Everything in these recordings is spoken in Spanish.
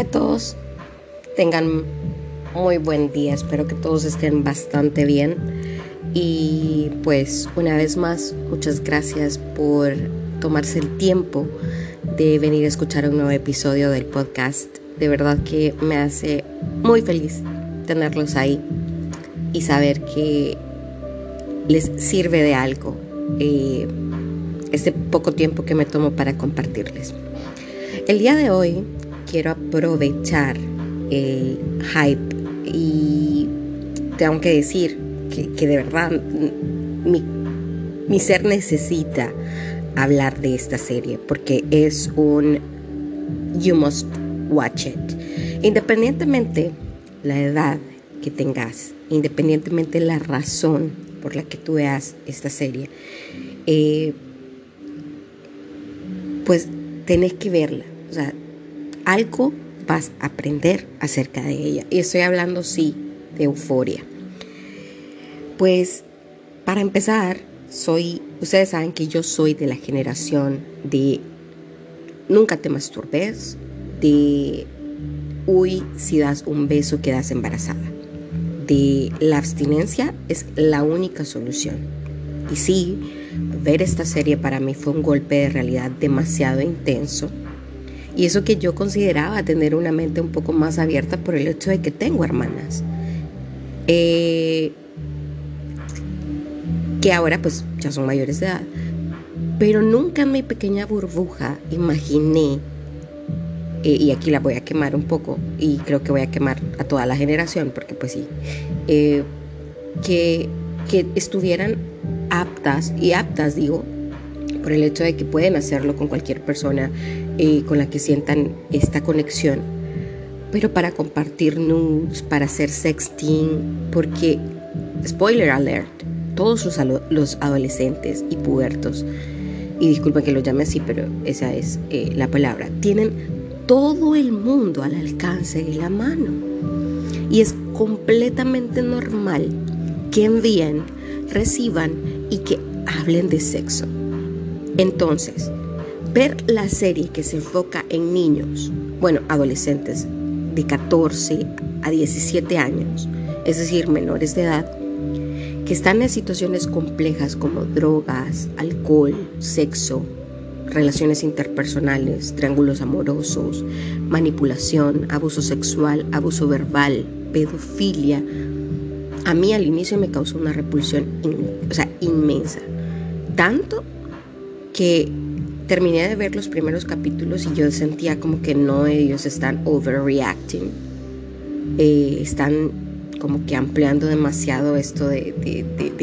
Hola todos, tengan muy buen día, espero que todos estén bastante bien y pues una vez más muchas gracias por tomarse el tiempo de venir a escuchar un nuevo episodio del podcast. De verdad que me hace muy feliz tenerlos ahí y saber que les sirve de algo eh, este poco tiempo que me tomo para compartirles. El día de hoy quiero aprovechar el hype y tengo que decir que, de verdad mi, mi ser necesita hablar de esta serie porque es un you must watch it. Independientemente la edad que tengas, independientemente la razón por la que tú veas esta serie, eh, pues tenés que verla. O sea, algo vas a aprender acerca de ella. Y estoy hablando, sí, de euforia. Pues, para empezar, soy, ustedes saben que yo soy de la generación de nunca te masturbes, de uy, si das un beso quedas embarazada. De la abstinencia es la única solución. Y sí, ver esta serie para mí fue un golpe de realidad demasiado intenso y eso que yo consideraba tener una mente un poco más abierta por el hecho de que tengo hermanas. Eh, que ahora pues ya son mayores de edad. Pero nunca en mi pequeña burbuja imaginé, eh, y aquí la voy a quemar un poco, y creo que voy a quemar a toda la generación, porque pues sí, eh, que, que estuvieran aptas, y aptas digo, por el hecho de que pueden hacerlo con cualquier persona con la que sientan esta conexión, pero para compartir nudes, para hacer sexting, porque, spoiler alert, todos los, los adolescentes y pubertos, y disculpen que lo llame así, pero esa es eh, la palabra, tienen todo el mundo al alcance de la mano. Y es completamente normal que envíen, reciban y que hablen de sexo. Entonces, ver la serie que se enfoca en niños, bueno, adolescentes de 14 a 17 años, es decir, menores de edad, que están en situaciones complejas como drogas, alcohol, sexo, relaciones interpersonales, triángulos amorosos, manipulación, abuso sexual, abuso verbal, pedofilia, a mí al inicio me causó una repulsión o sea, inmensa. Tanto que terminé de ver los primeros capítulos y yo sentía como que no, ellos están overreacting. Eh, están como que ampliando demasiado esto de,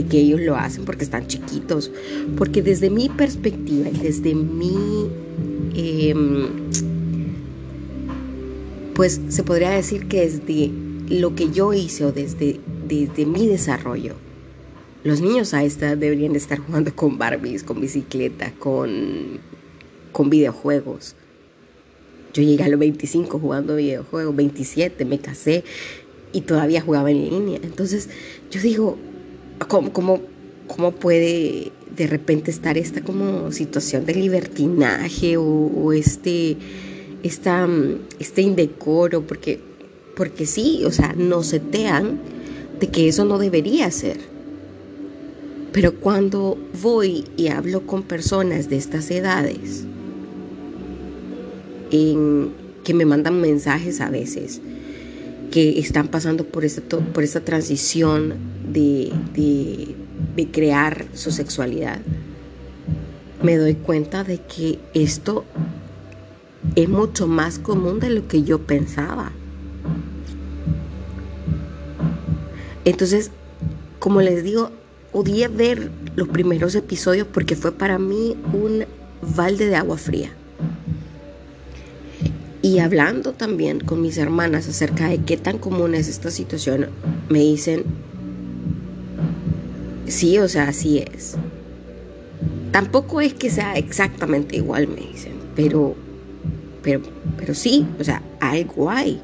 que ellos lo hacen porque están chiquitos. Porque desde mi perspectiva y desde mi... Em, pues se podría decir que desde lo que yo hice o desde, desde mi desarrollo, los niños a esta deberían estar jugando con Barbies, con bicicleta, con, con videojuegos. Yo llegué a los 25 jugando videojuegos, 27 me casé y todavía jugaba en línea. Entonces yo digo, ¿cómo, cómo, cómo puede de repente estar esta como situación de libertinaje o, este, esta, este indecoro? Porque, porque sí, o sea, nos setean de que eso no debería ser. Pero cuando voy y hablo con personas de estas edades, en, que me mandan mensajes a veces, que están pasando por esta, transición de, de crear su sexualidad, me doy cuenta de que esto es mucho más común de lo que yo pensaba. Entonces, como les digo, odié ver los primeros episodios porque fue para mí un balde de agua fría. Y hablando también con mis hermanas acerca de qué tan común es esta situación, me dicen, sí, o sea, así es. Tampoco es que sea exactamente igual, me dicen, pero, pero, pero sí, o sea, algo hay.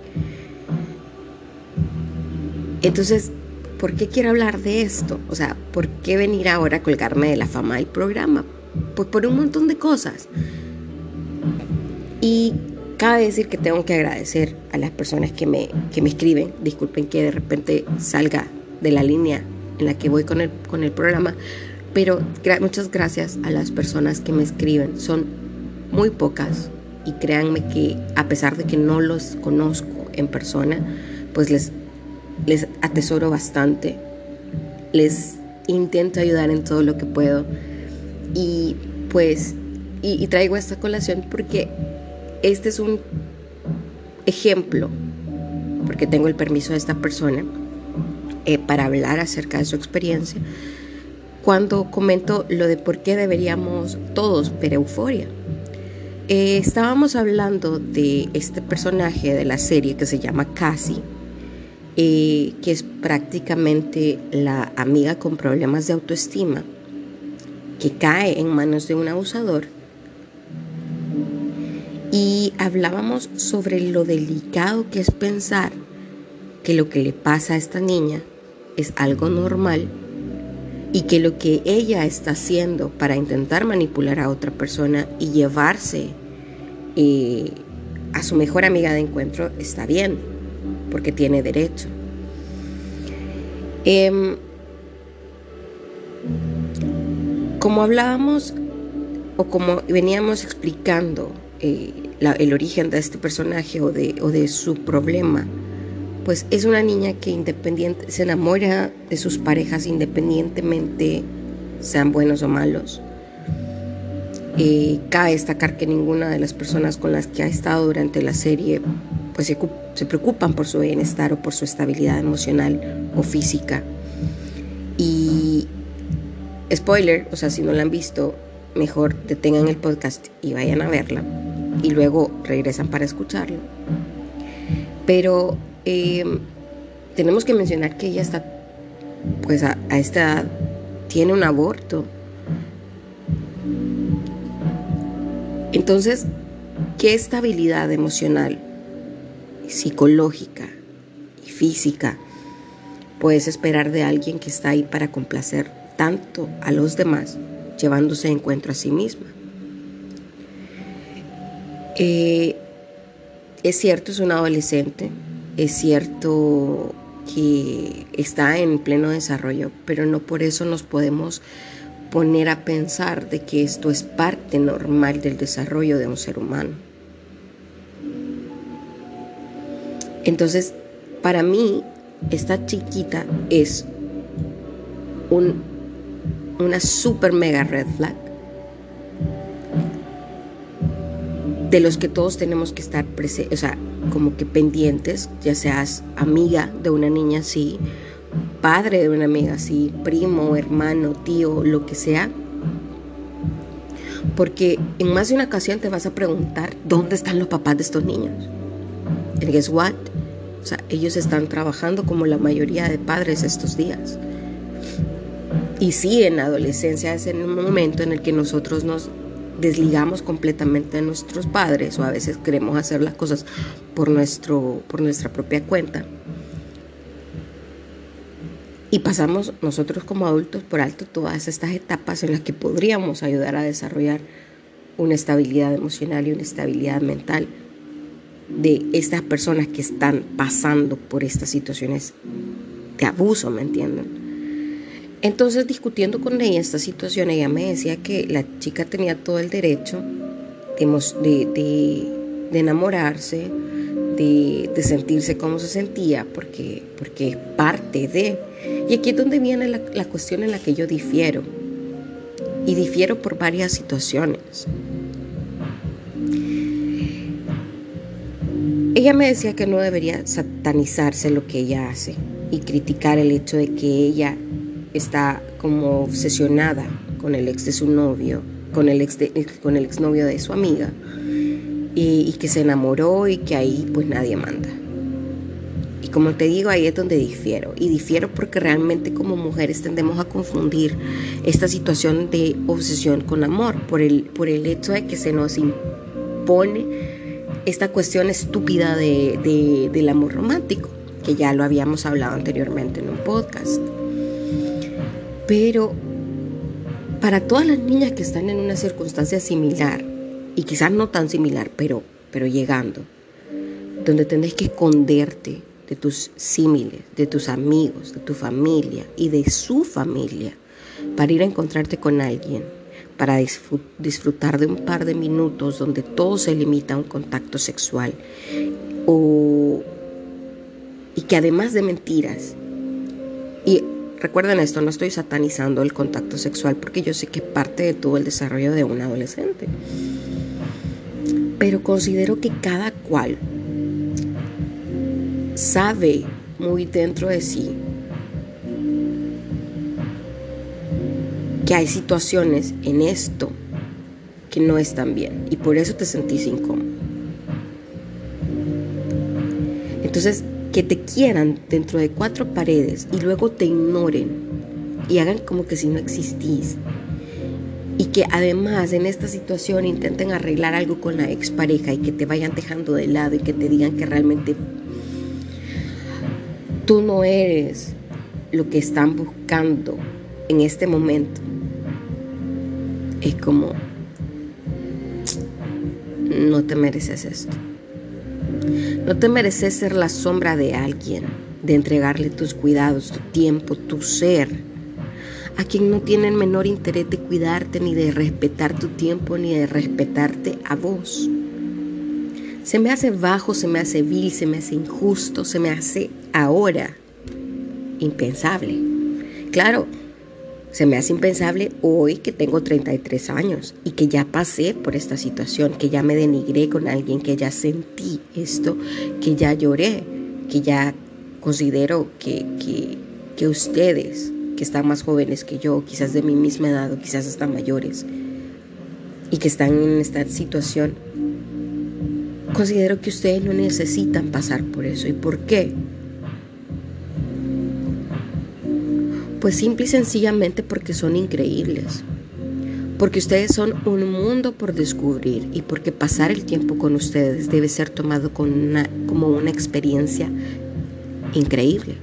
Entonces, ¿por qué quiero hablar de esto? O sea, ¿por qué venir ahora a colgarme de la fama del programa? Pues por un montón de cosas. Y Cabe decir que tengo que agradecer a las personas que me, que me escriben. Disculpen que de repente salga de la línea en la que voy con el, con el programa, pero muchas gracias a las personas que me escriben. Son muy pocas y créanme que a pesar de que no los conozco en persona, pues les, les atesoro bastante. Les intento ayudar en todo lo que puedo. Y pues, y, traigo esta colación porque este es un ejemplo, porque tengo el permiso de esta persona eh, para hablar acerca de su experiencia, cuando comento lo de por qué deberíamos todos ver euforia. Eh, estábamos hablando de este personaje de la serie que se llama Cassie, eh, que es prácticamente la amiga con problemas de autoestima que cae en manos de un abusador. Y hablábamos sobre lo delicado que es pensar que lo que le pasa a esta niña es algo normal y que lo que ella está haciendo para intentar manipular a otra persona y llevarse eh, a su mejor amiga de encuentro está bien, porque tiene derecho. Em, como hablábamos o como veníamos explicando eh, el origen de este personaje o de, o de su problema, pues es una niña que independiente, se enamora de sus parejas independientemente sean buenos o malos. Eh, cabe destacar que ninguna de las personas con las que ha estado durante la serie pues se, se, preocupan por su bienestar o por su estabilidad emocional o física. Y spoiler, o sea, si no la han visto, mejor detengan el podcast y vayan a verla y luego regresan para escucharlo. Pero Em, tenemos que mencionar que ella está, pues a, esta edad, tiene un aborto. Entonces, ¿qué estabilidad emocional, psicológica y física puedes esperar de alguien que está ahí para complacer tanto a los demás, llevándose de encuentro a sí misma? Eh, es cierto, es un adolescente, es cierto que está en pleno desarrollo, pero no por eso nos podemos poner a pensar de que esto es parte normal del desarrollo de un ser humano. Entonces, para mí, esta chiquita es un, una super mega red flag de los que todos tenemos que estar presentes, o sea, como que pendientes, ya seas amiga de una niña así, padre de una amiga así, primo, hermano, tío, lo que sea. Porque en más de una ocasión te vas a preguntar dónde están los papás de estos niños. And guess what? O sea, ellos están trabajando como la mayoría de padres estos días. Y sí, en la adolescencia es en un momento en el que nosotros nos desligamos completamente de nuestros padres o a veces queremos hacer las cosas por, nuestro, por nuestra propia cuenta. Y pasamos nosotros como adultos por alto todas estas etapas en las que podríamos ayudar a desarrollar una estabilidad emocional y una estabilidad mental de estas personas que están pasando por estas situaciones de abuso, ¿me entienden? Entonces, discutiendo con ella esta situación, ella me decía que la chica tenía todo el derecho de, enamorarse, de, sentirse como se sentía, porque, porque es parte de... Y aquí es donde viene la, la cuestión en la que yo difiero. Y difiero por varias situaciones. Ella me decía que no debería satanizarse lo que ella hace y criticar el hecho de que ella está como obsesionada con el ex de su novio, con el ex, con el exnovio de su amiga, y, que se enamoró y que ahí pues nadie manda. Y como te digo, ahí es donde difiero. Y difiero porque realmente como mujeres tendemos a confundir esta situación de obsesión con amor por el, por el hecho de que se nos impone esta cuestión estúpida de, del amor romántico, que ya lo habíamos hablado anteriormente en un podcast. Pero para todas las niñas que están en una circunstancia similar, y quizás no tan similar, pero pero llegando, donde tenés que esconderte de tus símiles, de tus amigos, de tu familia y de su familia, para ir a encontrarte con alguien, para disfrutar de un par de minutos donde todo se limita a un contacto sexual, o, y que además de mentiras, y recuerden esto, no estoy satanizando el contacto sexual porque yo sé que es parte de todo el desarrollo de un adolescente, pero considero que cada cual sabe muy dentro de sí que hay situaciones en esto que no están bien y por eso te sentís incómodo. Entonces, que te quieran dentro de cuatro paredes y luego te ignoren y hagan como que si no existís. Y que además en esta situación intenten arreglar algo con la expareja y que te vayan dejando de lado y que te digan que realmente tú no eres lo que están buscando en este momento. Es como, no te mereces esto. No te mereces ser la sombra de alguien, de entregarle tus cuidados, tu tiempo, tu ser, a quien no tiene el menor interés de cuidarte, ni de respetar tu tiempo, ni de respetarte a vos. Se me hace bajo, se me hace vil, se me hace injusto, se me hace ahora impensable. Claro, se me hace impensable hoy que tengo 33 años y que ya pasé por esta situación, que ya me denigré con alguien, que ya sentí esto, que ya lloré, que ya considero que, que, ustedes, que están más jóvenes que yo, quizás de mi misma edad o quizás hasta mayores, y que están en esta situación, considero que ustedes no necesitan pasar por eso. ¿Y por qué? Pues simple y sencillamente porque son increíbles. Porque ustedes son un mundo por descubrir y porque pasar el tiempo con ustedes debe ser tomado como una experiencia increíble.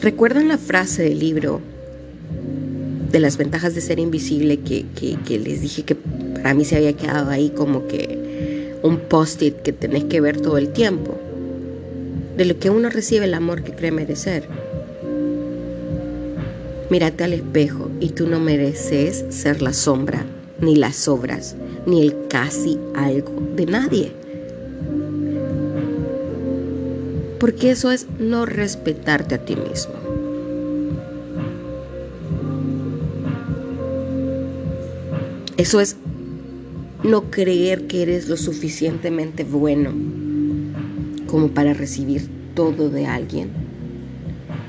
¿Recuerdan la frase del libro de las ventajas de ser invisible que, que les dije que para mí se había quedado ahí como que un post-it que tenés que ver todo el tiempo? De lo que uno recibe el amor que cree merecer. Mírate al espejo y tú no mereces ser la sombra, ni las sobras, ni el casi algo de nadie. Porque eso es no respetarte a ti mismo. Eso es no creer que eres lo suficientemente bueno como para recibir todo de alguien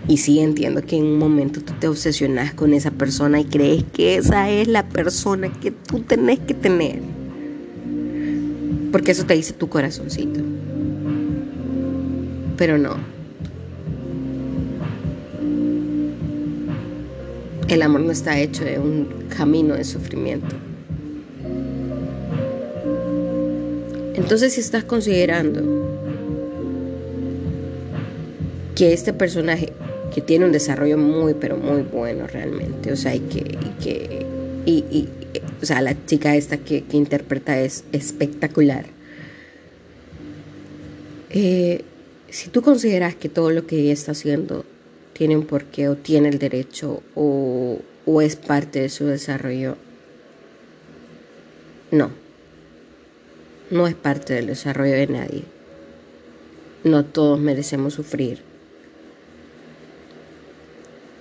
y sí entiendo que en un momento tú te obsesionas con esa persona y crees que esa es la persona que tú tenés que tener. Porque eso te dice tu corazoncito. Pero no. El amor no está hecho de un camino de sufrimiento. Entonces si estás considerando que este personaje que tiene un desarrollo muy, pero muy bueno realmente. O sea, y que, y que y, o sea, la chica esta que, interpreta es espectacular. Eh, si tú consideras que todo lo que ella está haciendo tiene un porqué o tiene el derecho o, o es parte de su desarrollo, no. No es parte del desarrollo de nadie. No todos merecemos sufrir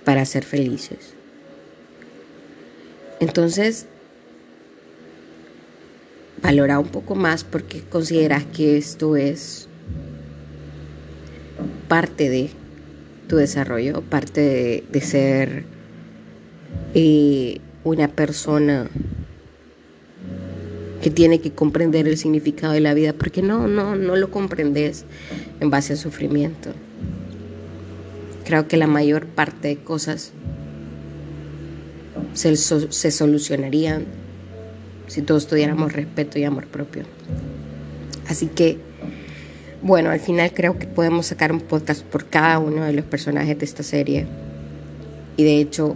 para ser felices. Entonces, valora un poco más porque consideras que esto es parte de tu desarrollo, parte de, ser eh, una persona que tiene que comprender el significado de la vida, porque no, no, no lo comprendes en base al sufrimiento. Creo que la mayor parte de cosas se, solucionarían si todos tuviéramos respeto y amor propio. Así que, bueno, al final creo que podemos sacar un podcast por cada uno de los personajes de esta serie. Y de hecho,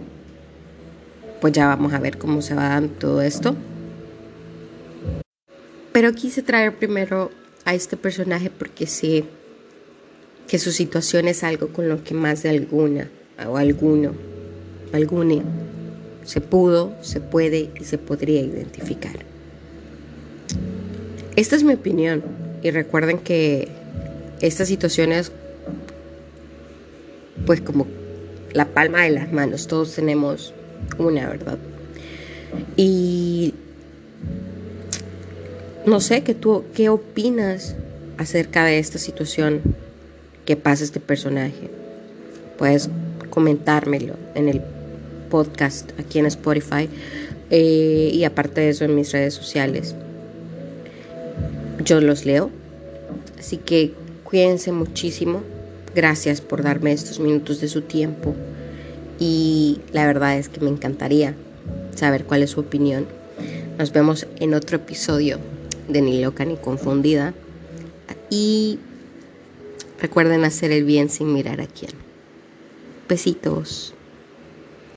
pues ya vamos a ver cómo se va dando todo esto. Pero quise traer primero a este personaje porque sé que su situación es algo con lo que más de alguna o alguno, algune, se pudo, se puede y se podría identificar. Esta es mi opinión y recuerden que estas situaciones, pues como la palma de las manos, todos tenemos una, ¿verdad? Y no sé, ¿qué, tú, ¿qué opinas acerca de esta situación que pasa este personaje? Puedes comentármelo en el podcast aquí en Spotify eh, y aparte de eso en mis redes sociales. Yo los leo, así que cuídense muchísimo. Gracias por darme estos minutos de su tiempo y la verdad es que me encantaría saber cuál es su opinión. Nos vemos en otro episodio de Ni loca ni confundida y recuerden hacer el bien sin mirar a quién. Besitos.